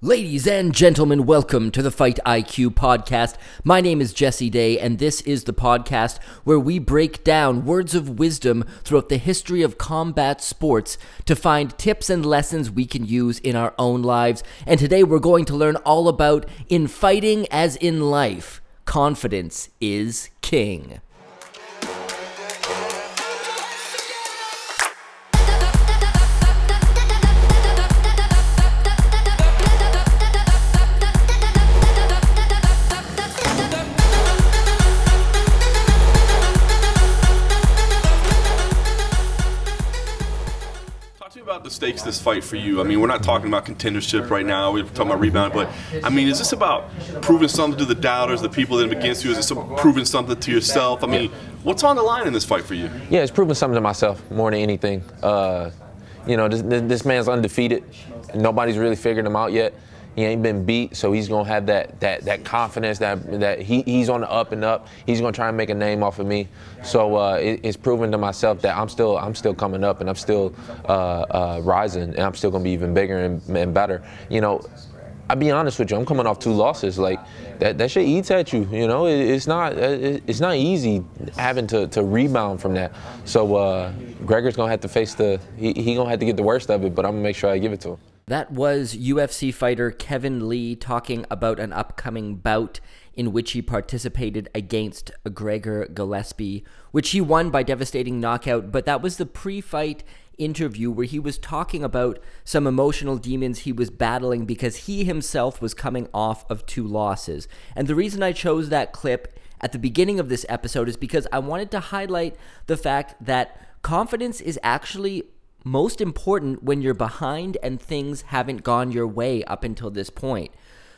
Ladies and gentlemen, welcome to the Fight IQ podcast. My name is Jesse Day, and this is the podcast where we break down words of wisdom throughout the history of combat sports to find tips and lessons we can use in our own lives. And today we're going to learn all about in fighting as in life, confidence is king. The stakes this fight for you? I mean, we're not talking about contendership right now. We're talking about rebound, but I mean, is this about proving something to the doubters, the people that are against you? Is it proving something to yourself? I mean, what's on the line in this fight for you? Yeah, it's proving something to myself more than anything. Uh, you know, this, this man's undefeated. Nobody's really figured him out yet. He ain't been beat, so he's gonna have that that that confidence that that he, he's on the up and up. He's gonna try and make a name off of me. So uh, it, it's proven to myself that I'm still I'm still coming up and I'm still uh, uh, rising and I'm still gonna be even bigger and, and better. You know, I'll be honest with you. I'm coming off two losses. Like that, that shit eats at you. You know, it, it's not it, it's not easy having to, to rebound from that. So uh, Gregor's gonna have to face the he, he gonna have to get the worst of it. But I'm gonna make sure I give it to him. That was UFC fighter Kevin Lee talking about an upcoming bout in which he participated against Gregor Gillespie, which he won by devastating knockout. But that was the pre fight interview where he was talking about some emotional demons he was battling because he himself was coming off of two losses. And the reason I chose that clip at the beginning of this episode is because I wanted to highlight the fact that confidence is actually most important when you're behind and things haven't gone your way up until this point.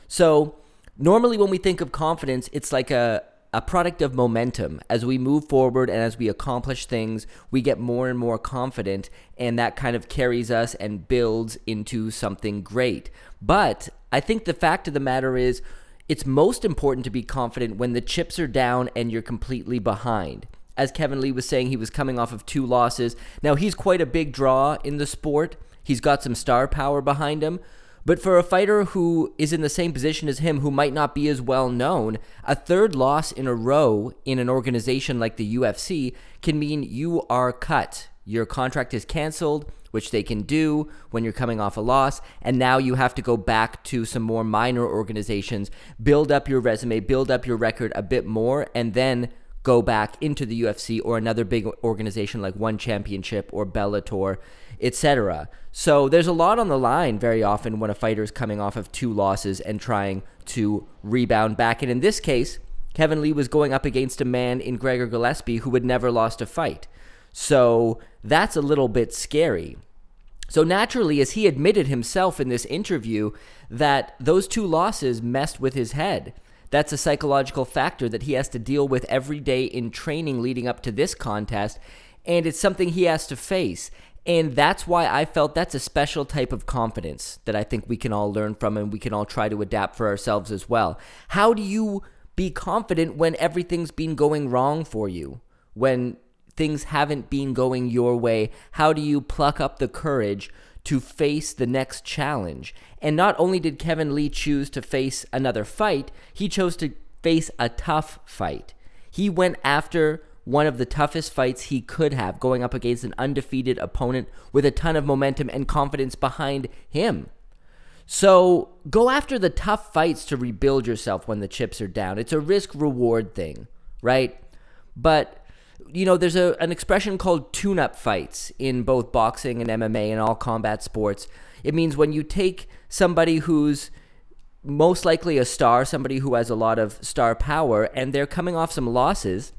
So, normally when we think of confidence, it's like a a product of momentum. As we move forward and as we accomplish things, we get more and more confident, and that kind of carries us and builds into something great. But I think the fact of the matter is, it's most important to be confident when the chips are down and you're completely behind as Kevin Lee was saying, he was coming off of two losses. Now, he's quite a big draw in the sport. He's got some star power behind him. But for a fighter who is in the same position as him, who might not be as well known, a third loss in a row in an organization like the UFC can mean you are cut. Your contract is canceled, which they can do when you're coming off a loss. And now you have to go back to some more minor organizations, build up your resume, build up your record a bit more, and then go back into the UFC or another big organization like One Championship or Bellator, etc. So there's a lot on the line very often when a fighter is coming off of two losses and trying to rebound back. And in this case, Kevin Lee was going up against a man in Gregor Gillespie who had never lost a fight. So that's a little bit scary. So naturally, as he admitted himself in this interview, that those two losses messed with his head. That's a psychological factor that he has to deal with every day in training leading up to this contest. And it's something he has to face. And that's why I felt that's a special type of confidence that I think we can all learn from and we can all try to adapt for ourselves as well. How do you be confident when everything's been going wrong for you? When things haven't been going your way? How do you pluck up the courage to face the next challenge. And not only did Kevin Lee choose to face another fight, he chose to face a tough fight. He went after one of the toughest fights he could have, going up against an undefeated opponent with a ton of momentum and confidence behind him. So go after the tough fights to rebuild yourself when the chips are down. It's a risk reward thing, right? But you know, there's a, an expression called tune up fights in both boxing and MMA and all combat sports. It means when you take somebody who's most likely a star, somebody who has a lot of star power, and they're coming off some losses,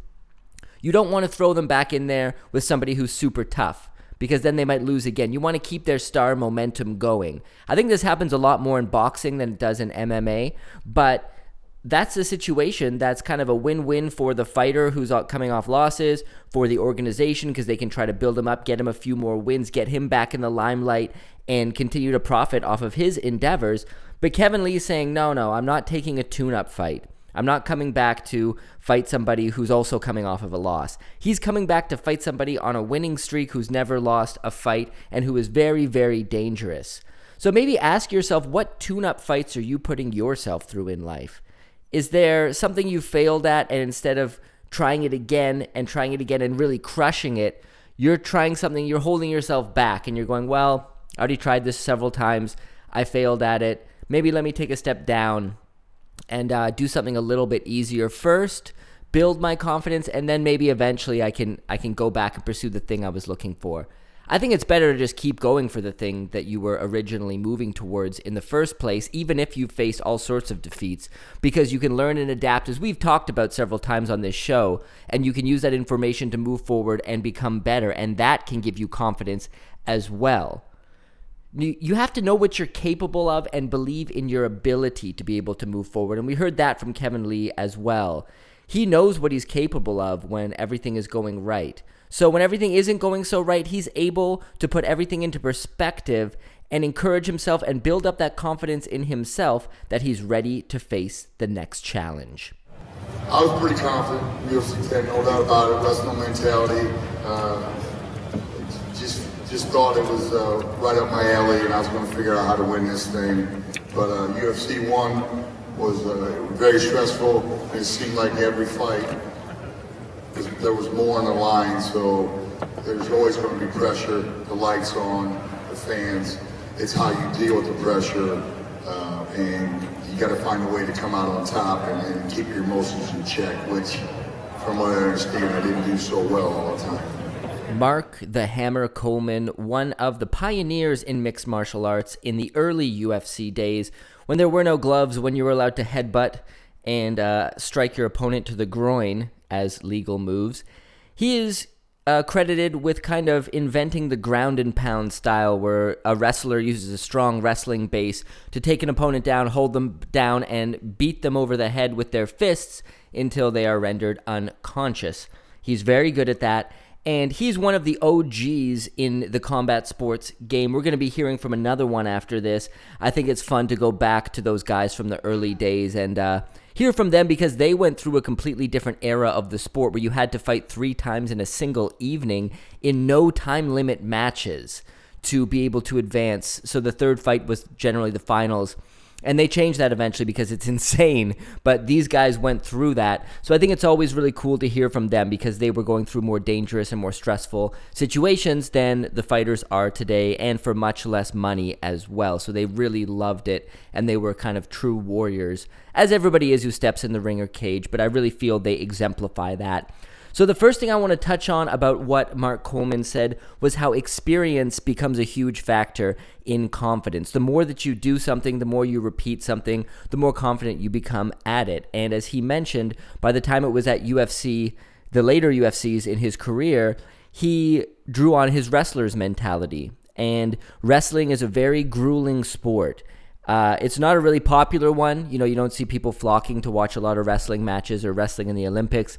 you don't want to throw them back in there with somebody who's super tough because then they might lose again. You want to keep their star momentum going. I think this happens a lot more in boxing than it does in MMA, but that's a situation that's kind of a win-win for the fighter who's coming off losses, for the organization because they can try to build him up, get him a few more wins, get him back in the limelight, and continue to profit off of his endeavors. But Kevin Lee saying, no, no, I'm not taking a tune-up fight. I'm not coming back to fight somebody who's also coming off of a loss. He's coming back to fight somebody on a winning streak who's never lost a fight and who is very, very dangerous. So maybe ask yourself what tune up fights are you putting yourself through in life? Is there something you failed at, and instead of trying it again and trying it again and really crushing it, you're trying something, you're holding yourself back, and you're going, Well, I already tried this several times. I failed at it. Maybe let me take a step down and uh, do something a little bit easier first build my confidence and then maybe eventually I can I can go back and pursue the thing I was looking for. I think it's better to just keep going for the thing that you were originally moving towards in the first place, even if you face all sorts of defeats, because you can learn and adapt, as we've talked about several times on this show, and you can use that information to move forward and become better, and that can give you confidence as well. You have to know what you're capable of and believe in your ability to be able to move forward. And we heard that from Kevin Lee as well. He knows what he's capable of when everything is going right. So when everything isn't going so right, he's able to put everything into perspective and encourage himself and build up that confidence in himself that he's ready to face the next challenge. I was pretty confident. UFC 10, no doubt about it. That's Wrestling mentality. Uh, just just thought it was uh, right up my alley, and I was going to figure out how to win this thing. But uh, UFC 1 was uh, very stressful. It seemed like every fight there was more on the line, so there's always going to be pressure. The lights on, the fans. It's how you deal with the pressure, uh, and you got to find a way to come out on top and, and keep your emotions in check. Which, from what I understand, I didn't do so well all the time. Mark the Hammer Coleman, one of the pioneers in mixed martial arts in the early UFC days, when there were no gloves, when you were allowed to headbutt and uh, strike your opponent to the groin as legal moves. He is uh, credited with kind of inventing the ground and pound style where a wrestler uses a strong wrestling base to take an opponent down, hold them down, and beat them over the head with their fists until they are rendered unconscious. He's very good at that and he's one of the OGs in the combat sports game. We're going to be hearing from another one after this. I think it's fun to go back to those guys from the early days and uh, hear from them because they went through a completely different era of the sport where you had to fight three times in a single evening in no time limit matches to be able to advance. So the third fight was generally the finals. And they changed that eventually because it's insane. But these guys went through that. So I think it's always really cool to hear from them because they were going through more dangerous and more stressful situations than the fighters are today and for much less money as well. So they really loved it and they were kind of true warriors, as everybody is who steps in the ring or cage. But I really feel they exemplify that. So, the first thing I want to touch on about what Mark Coleman said was how experience becomes a huge factor in confidence. The more that you do something, the more you repeat something, the more confident you become at it. And as he mentioned, by the time it was at UFC, the later UFCs in his career, he drew on his wrestler's mentality. And wrestling is a very grueling sport. Uh, it's not a really popular one. You know, you don't see people flocking to watch a lot of wrestling matches or wrestling in the Olympics.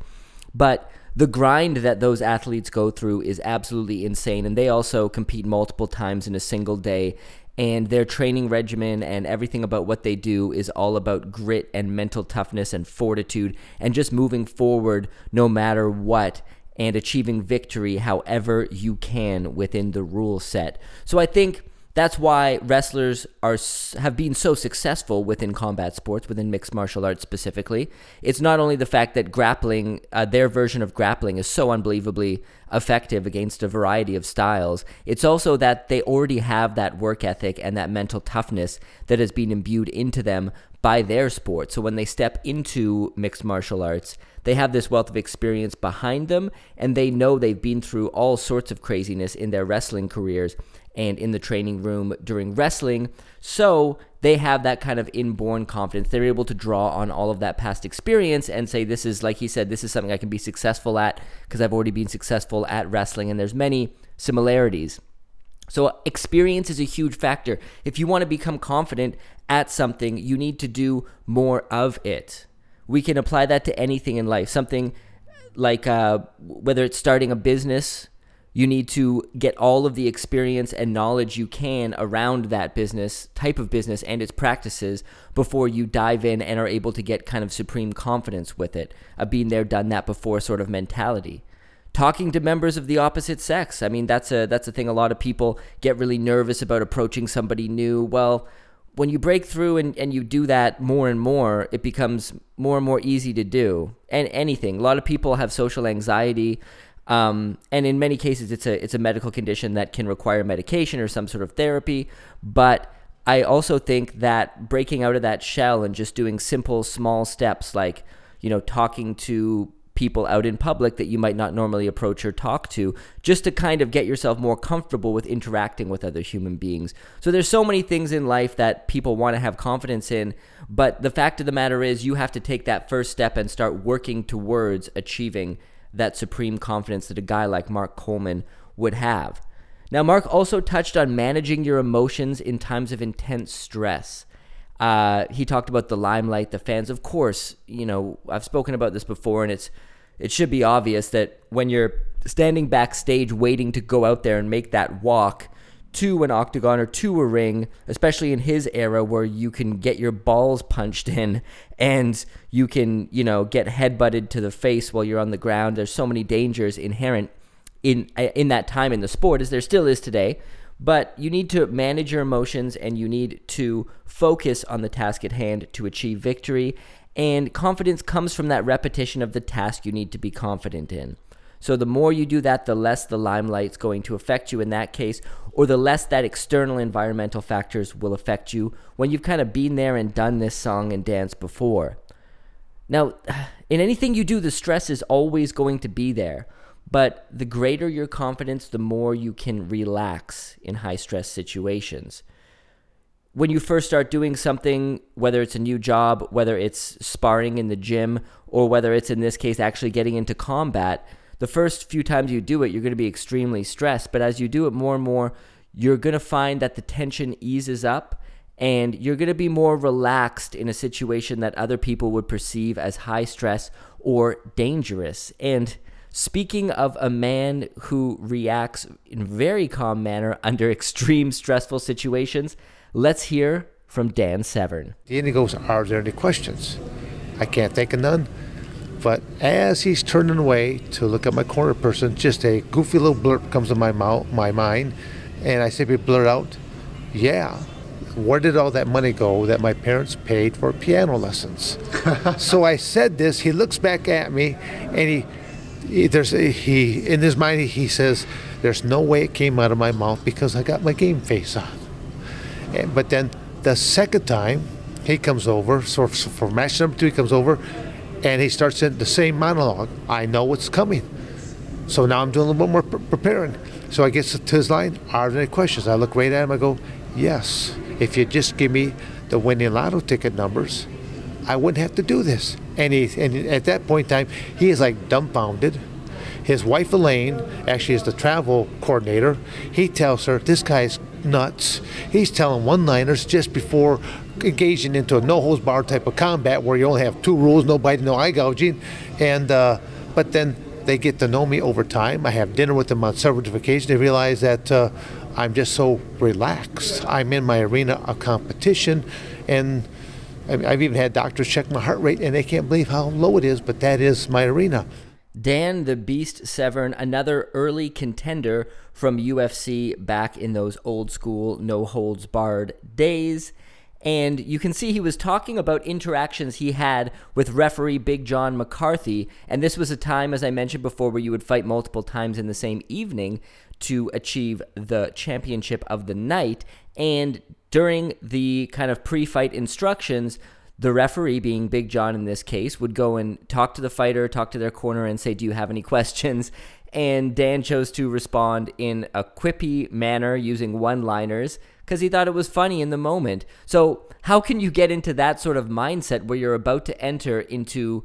But the grind that those athletes go through is absolutely insane. And they also compete multiple times in a single day. And their training regimen and everything about what they do is all about grit and mental toughness and fortitude and just moving forward no matter what and achieving victory however you can within the rule set. So I think that's why wrestlers are have been so successful within combat sports, within mixed martial arts specifically. It's not only the fact that grappling, uh, their version of grappling, is so unbelievably effective against a variety of styles. It's also that they already have that work ethic and that mental toughness that has been imbued into them by their sport. So when they step into mixed martial arts, they have this wealth of experience behind them and they know they've been through all sorts of craziness in their wrestling careers and in the training room during wrestling. So they have that kind of inborn confidence. They're able to draw on all of that past experience and say, this is, like he said, this is something I can be successful at because I've already been successful at wrestling, and there's many similarities. So, experience is a huge factor. If you want to become confident at something, you need to do more of it. We can apply that to anything in life. Something like uh, whether it's starting a business you need to get all of the experience and knowledge you can around that business, type of business, and its practices before you dive in and are able to get kind of supreme confidence with it. A been there, done that before sort of mentality. talking to members of the opposite sex. I mean, that's a that's a thing a lot of people get really nervous about approaching somebody new. Well, when you break through and, and you do that more and more, it becomes more and more easy to do. And anything. A lot of people have social anxiety. Um, and in many cases, it's a it's a medical condition that can require medication or some sort of therapy. But I also think that breaking out of that shell and just doing simple, small steps like you know talking to people out in public that you might not normally approach or talk to just to kind of get yourself more comfortable with interacting with other human beings. So there's so many things in life that people want to have confidence in, but the fact of the matter is you have to take that first step and start working towards achieving that supreme confidence that a guy like Mark Coleman would have. Now, Mark also touched on managing your emotions in times of intense stress. Uh, he talked about the limelight, the fans. Of course, you know I've spoken about this before, and it's it should be obvious that when you're standing backstage waiting to go out there and make that walk to an octagon or to a ring, especially in his era where you can get your balls punched in and you can, you know, get headbutted to the face while you're on the ground. There's so many dangers inherent in uh, in that time in the sport as there still is today. But you need to manage your emotions and you need to focus on the task at hand to achieve victory. And confidence comes from that repetition of the task you need to be confident in. So the more you do that, the less the limelight's going to affect you in that case, or the less that external environmental factors will affect you when you've kind of been there and done this song and dance before. Now, in anything you do, the stress is always going to be there. But the greater your confidence, the more you can relax in high stress situations. When you first start doing something, whether it's a new job, whether it's sparring in the gym, or whether it's in this case actually getting into combat, the first few times you do it, you're going to be extremely stressed. But as you do it more and more, you're going to find that the tension eases up and you're going to be more relaxed in a situation that other people would perceive as high stress or dangerous. And Speaking of a man who reacts in very calm manner under extreme stressful situations, let's hear from Dan Severn. And he goes, Are there any questions? I can't think of none. But as he's turning away to look at my corner person, just a goofy little blurb comes to my mouth, my mind, and I simply blurt out, "Yeah, where did all that money go that my parents paid for piano lessons?" so I said this. He looks back at me, and he he, there's a, he in his mind he says there's no way it came out of my mouth because I got my game face on. And, but then the second time he comes over, so for, for match number two he comes over, and he starts the same monologue. I know what's coming, so now I'm doing a little bit more pre- preparing. So I get to his line. Are there any questions? I look right at him. I go, yes. If you just give me the winning lotto ticket numbers, I wouldn't have to do this. And he, and at that point in time, he is like dumbfounded. His wife Elaine actually is the travel coordinator. He tells her this guy's nuts. He's telling one-liners just before engaging into a no-holds bar type of combat where you only have two rules: no biting, no eye gouging. And uh, but then they get to know me over time. I have dinner with them on several different occasions. They realize that uh, I'm just so relaxed. I'm in my arena of competition, and I've even had doctors check my heart rate, and they can't believe how low it is. But that is my arena. Dan the Beast Severn, another early contender from UFC back in those old school no holds barred days. And you can see he was talking about interactions he had with referee Big John McCarthy. And this was a time, as I mentioned before, where you would fight multiple times in the same evening to achieve the championship of the night. And during the kind of pre fight instructions, the referee, being Big John in this case, would go and talk to the fighter, talk to their corner, and say, Do you have any questions? And Dan chose to respond in a quippy manner using one liners because he thought it was funny in the moment. So, how can you get into that sort of mindset where you're about to enter into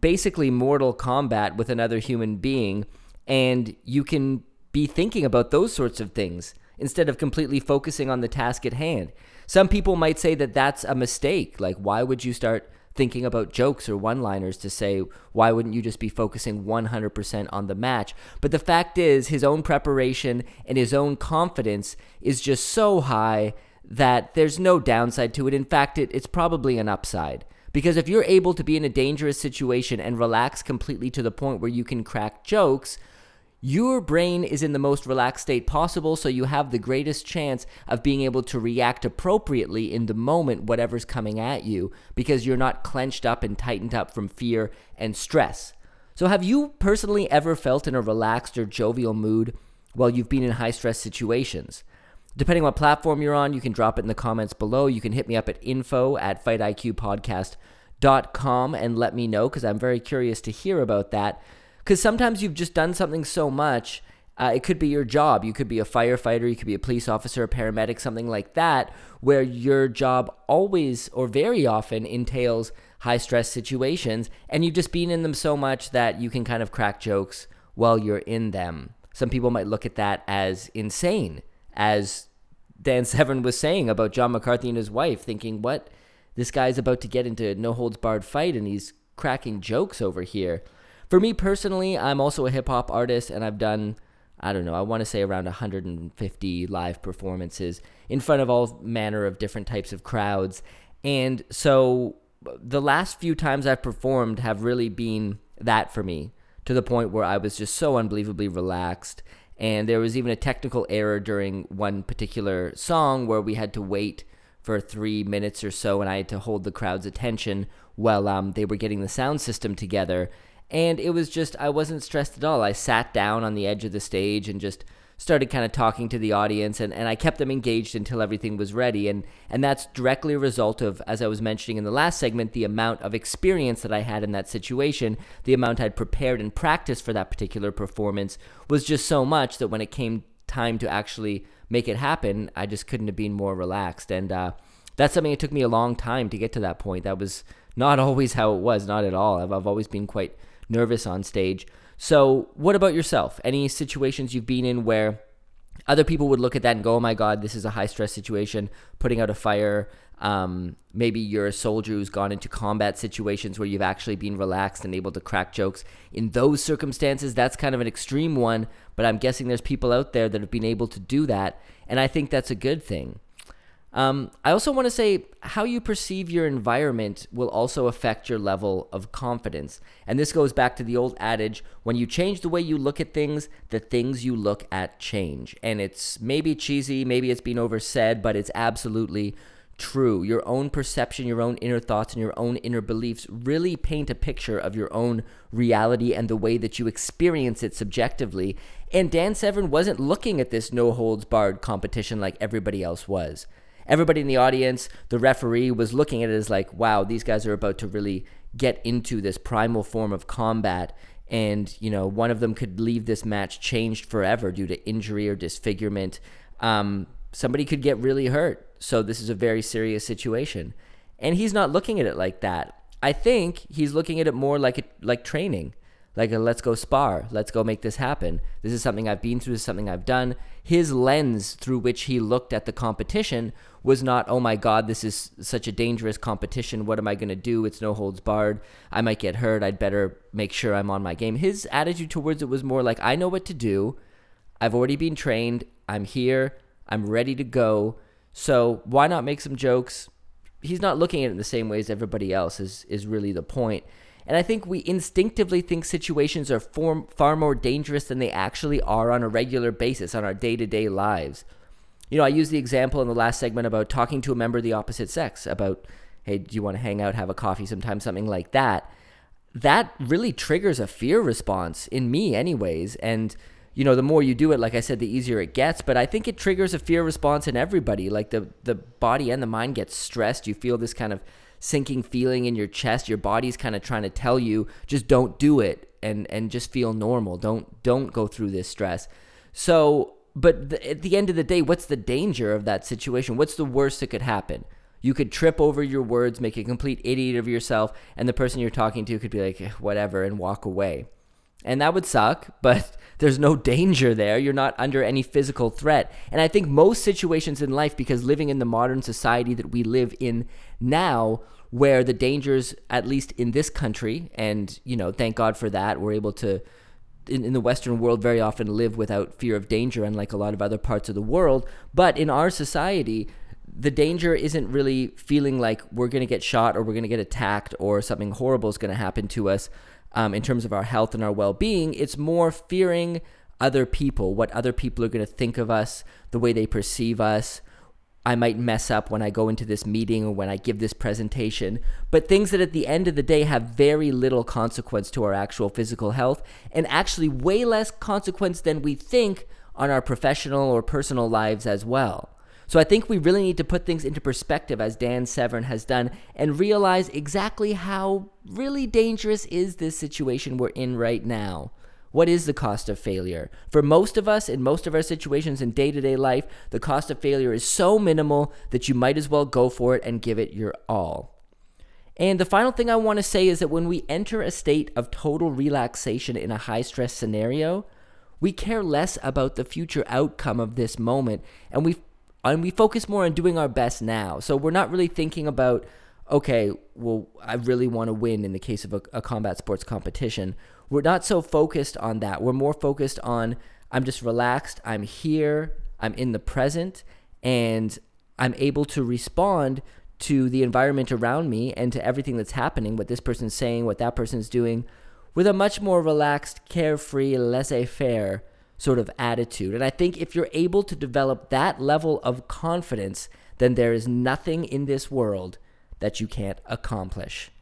basically mortal combat with another human being and you can be thinking about those sorts of things instead of completely focusing on the task at hand? Some people might say that that's a mistake. Like, why would you start thinking about jokes or one liners to say, why wouldn't you just be focusing 100% on the match? But the fact is, his own preparation and his own confidence is just so high that there's no downside to it. In fact, it, it's probably an upside. Because if you're able to be in a dangerous situation and relax completely to the point where you can crack jokes, your brain is in the most relaxed state possible, so you have the greatest chance of being able to react appropriately in the moment, whatever's coming at you, because you're not clenched up and tightened up from fear and stress. So, have you personally ever felt in a relaxed or jovial mood while you've been in high stress situations? Depending on what platform you're on, you can drop it in the comments below. You can hit me up at info at fightiqpodcast.com and let me know because I'm very curious to hear about that. Because sometimes you've just done something so much. Uh, it could be your job. You could be a firefighter, you could be a police officer, a paramedic, something like that, where your job always or very often entails high stress situations, and you've just been in them so much that you can kind of crack jokes while you're in them. Some people might look at that as insane, as Dan Severn was saying about John McCarthy and his wife, thinking, what? This guy's about to get into no holds barred fight and he's cracking jokes over here. For me personally, I'm also a hip hop artist and I've done, I don't know, I want to say around 150 live performances in front of all manner of different types of crowds. And so the last few times I've performed have really been that for me to the point where I was just so unbelievably relaxed. And there was even a technical error during one particular song where we had to wait for three minutes or so, and I had to hold the crowd's attention while um, they were getting the sound system together. And it was just, I wasn't stressed at all. I sat down on the edge of the stage and just started kind of talking to the audience and, and I kept them engaged until everything was ready. And, and that's directly a result of, as I was mentioning in the last segment, the amount of experience that I had in that situation, the amount I'd prepared and practiced for that particular performance was just so much that when it came time to actually make it happen, I just couldn't have been more relaxed. And uh, that's something it took me a long time to get to that point. That was not always how it was, not at all. I've, I've always been quite nervous on stage. So, what about yourself? Any situations you've been in where other people would look at that and go, "Oh my God, this is a high stress situation, putting out a fire." Um, maybe you're a soldier who's gone into combat situations where you've actually been relaxed and able to crack jokes. In those circumstances, that's kind of an extreme one, but I'm guessing there's people out there that have been able to do that, and I think that's a good thing. Um, I also want to say how you perceive your environment will also affect your level of confidence. And this goes back to the old adage when you change the way you look at things, the things you look at change. And it's maybe cheesy, maybe it's been oversaid, but it's absolutely true. Your own perception, your own inner thoughts, and your own inner beliefs really paint a picture of your own reality and the way that you experience it subjectively. And Dan Severn wasn't looking at this no holds barred competition like everybody else was everybody in the audience, the referee was looking at it as like, wow, these guys are about to really get into this primal form of combat. And, you know, one of them could leave this match changed forever due to injury or disfigurement. Um, somebody could get really hurt. So this is a very serious situation. And he's not looking at it like that. I think he's looking at it more like it, like training like let's go spar. Let's go make this happen. This is something i've been through. This is something i've done. His lens through which he looked at the competition was not oh my god this is such a dangerous competition. What am i going to do? It's no holds barred. I might get hurt. I'd better make sure i'm on my game. His attitude towards it was more like i know what to do. I've already been trained. I'm here. I'm ready to go. So why not make some jokes? He's not looking at it in the same way as everybody else is is really the point and I think we instinctively think situations are far, far more dangerous than they actually are on a regular basis on our day to day lives. You know, I used the example in the last segment about talking to a member of the opposite sex about, hey, do you want to hang out, have a coffee sometime, something like that. That really triggers a fear response in me, anyways. And, you know, the more you do it, like I said, the easier it gets. But I think it triggers a fear response in everybody. Like the, the body and the mind gets stressed. You feel this kind of sinking feeling in your chest. Your body's kind of trying to tell you just don't do it and and just feel normal. Don't don't go through this stress. So, but at the end of the day, what's the danger of that situation? What's the worst that could happen? You could trip over your words, make a complete idiot of yourself, and the person you're talking to could be like, eh, whatever, and walk away. And that would suck, but there's no danger there. You're not under any physical threat. And I think most situations in life, because living in the modern society that we live in now, where the dangers, at least in this country, and, you know, thank God for that, we're able to, in, in the Western world, very often live without fear of danger, unlike a lot of other parts of the world. But in our society, the danger isn't really feeling like we're going to get shot or we're going to get attacked or something horrible is going to happen to us um, in terms of our health and our well being. It's more fearing other people, what other people are going to think of us, the way they perceive us. I might mess up when I go into this meeting or when I give this presentation, but things that at the end of the day have very little consequence to our actual physical health and actually way less consequence than we think on our professional or personal lives as well. So I think we really need to put things into perspective as Dan Severn has done and realize exactly how really dangerous is this situation we're in right now. What is the cost of failure? For most of us, in most of our situations in day to day life, the cost of failure is so minimal that you might as well go for it and give it your all. And the final thing I want to say is that when we enter a state of total relaxation in a high stress scenario, we care less about the future outcome of this moment and we and we focus more on doing our best now. So we're not really thinking about, okay, well, I really want to win in the case of a, a, combat sports competition. We're not so focused on that. We're more focused on, I'm just relaxed, I'm here, I'm in the present, and I'm able to respond to the environment around me and to everything that's happening, what this person's saying, what that person's doing, with a much more relaxed, carefree, laissez faire sort of attitude. And I think if you're able to develop that level of confidence, then there is nothing in this world that you can't accomplish.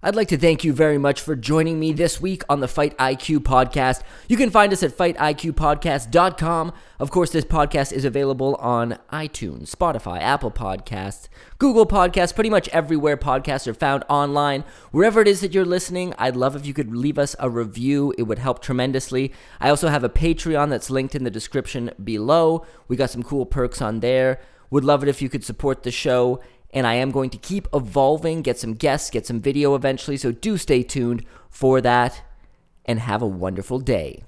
I'd like to thank you very much for joining me this week on the Fight IQ podcast. You can find us at fightiqpodcast.com. Of course, this podcast is available on iTunes, Spotify, Apple Podcasts, Google Podcasts, pretty much everywhere podcasts are found online. Wherever it is that you're listening, I'd love if you could leave us a review. It would help tremendously. I also have a Patreon that's linked in the description below. We got some cool perks on there. Would love it if you could support the show and I am going to keep evolving, get some guests, get some video eventually. So do stay tuned for that and have a wonderful day.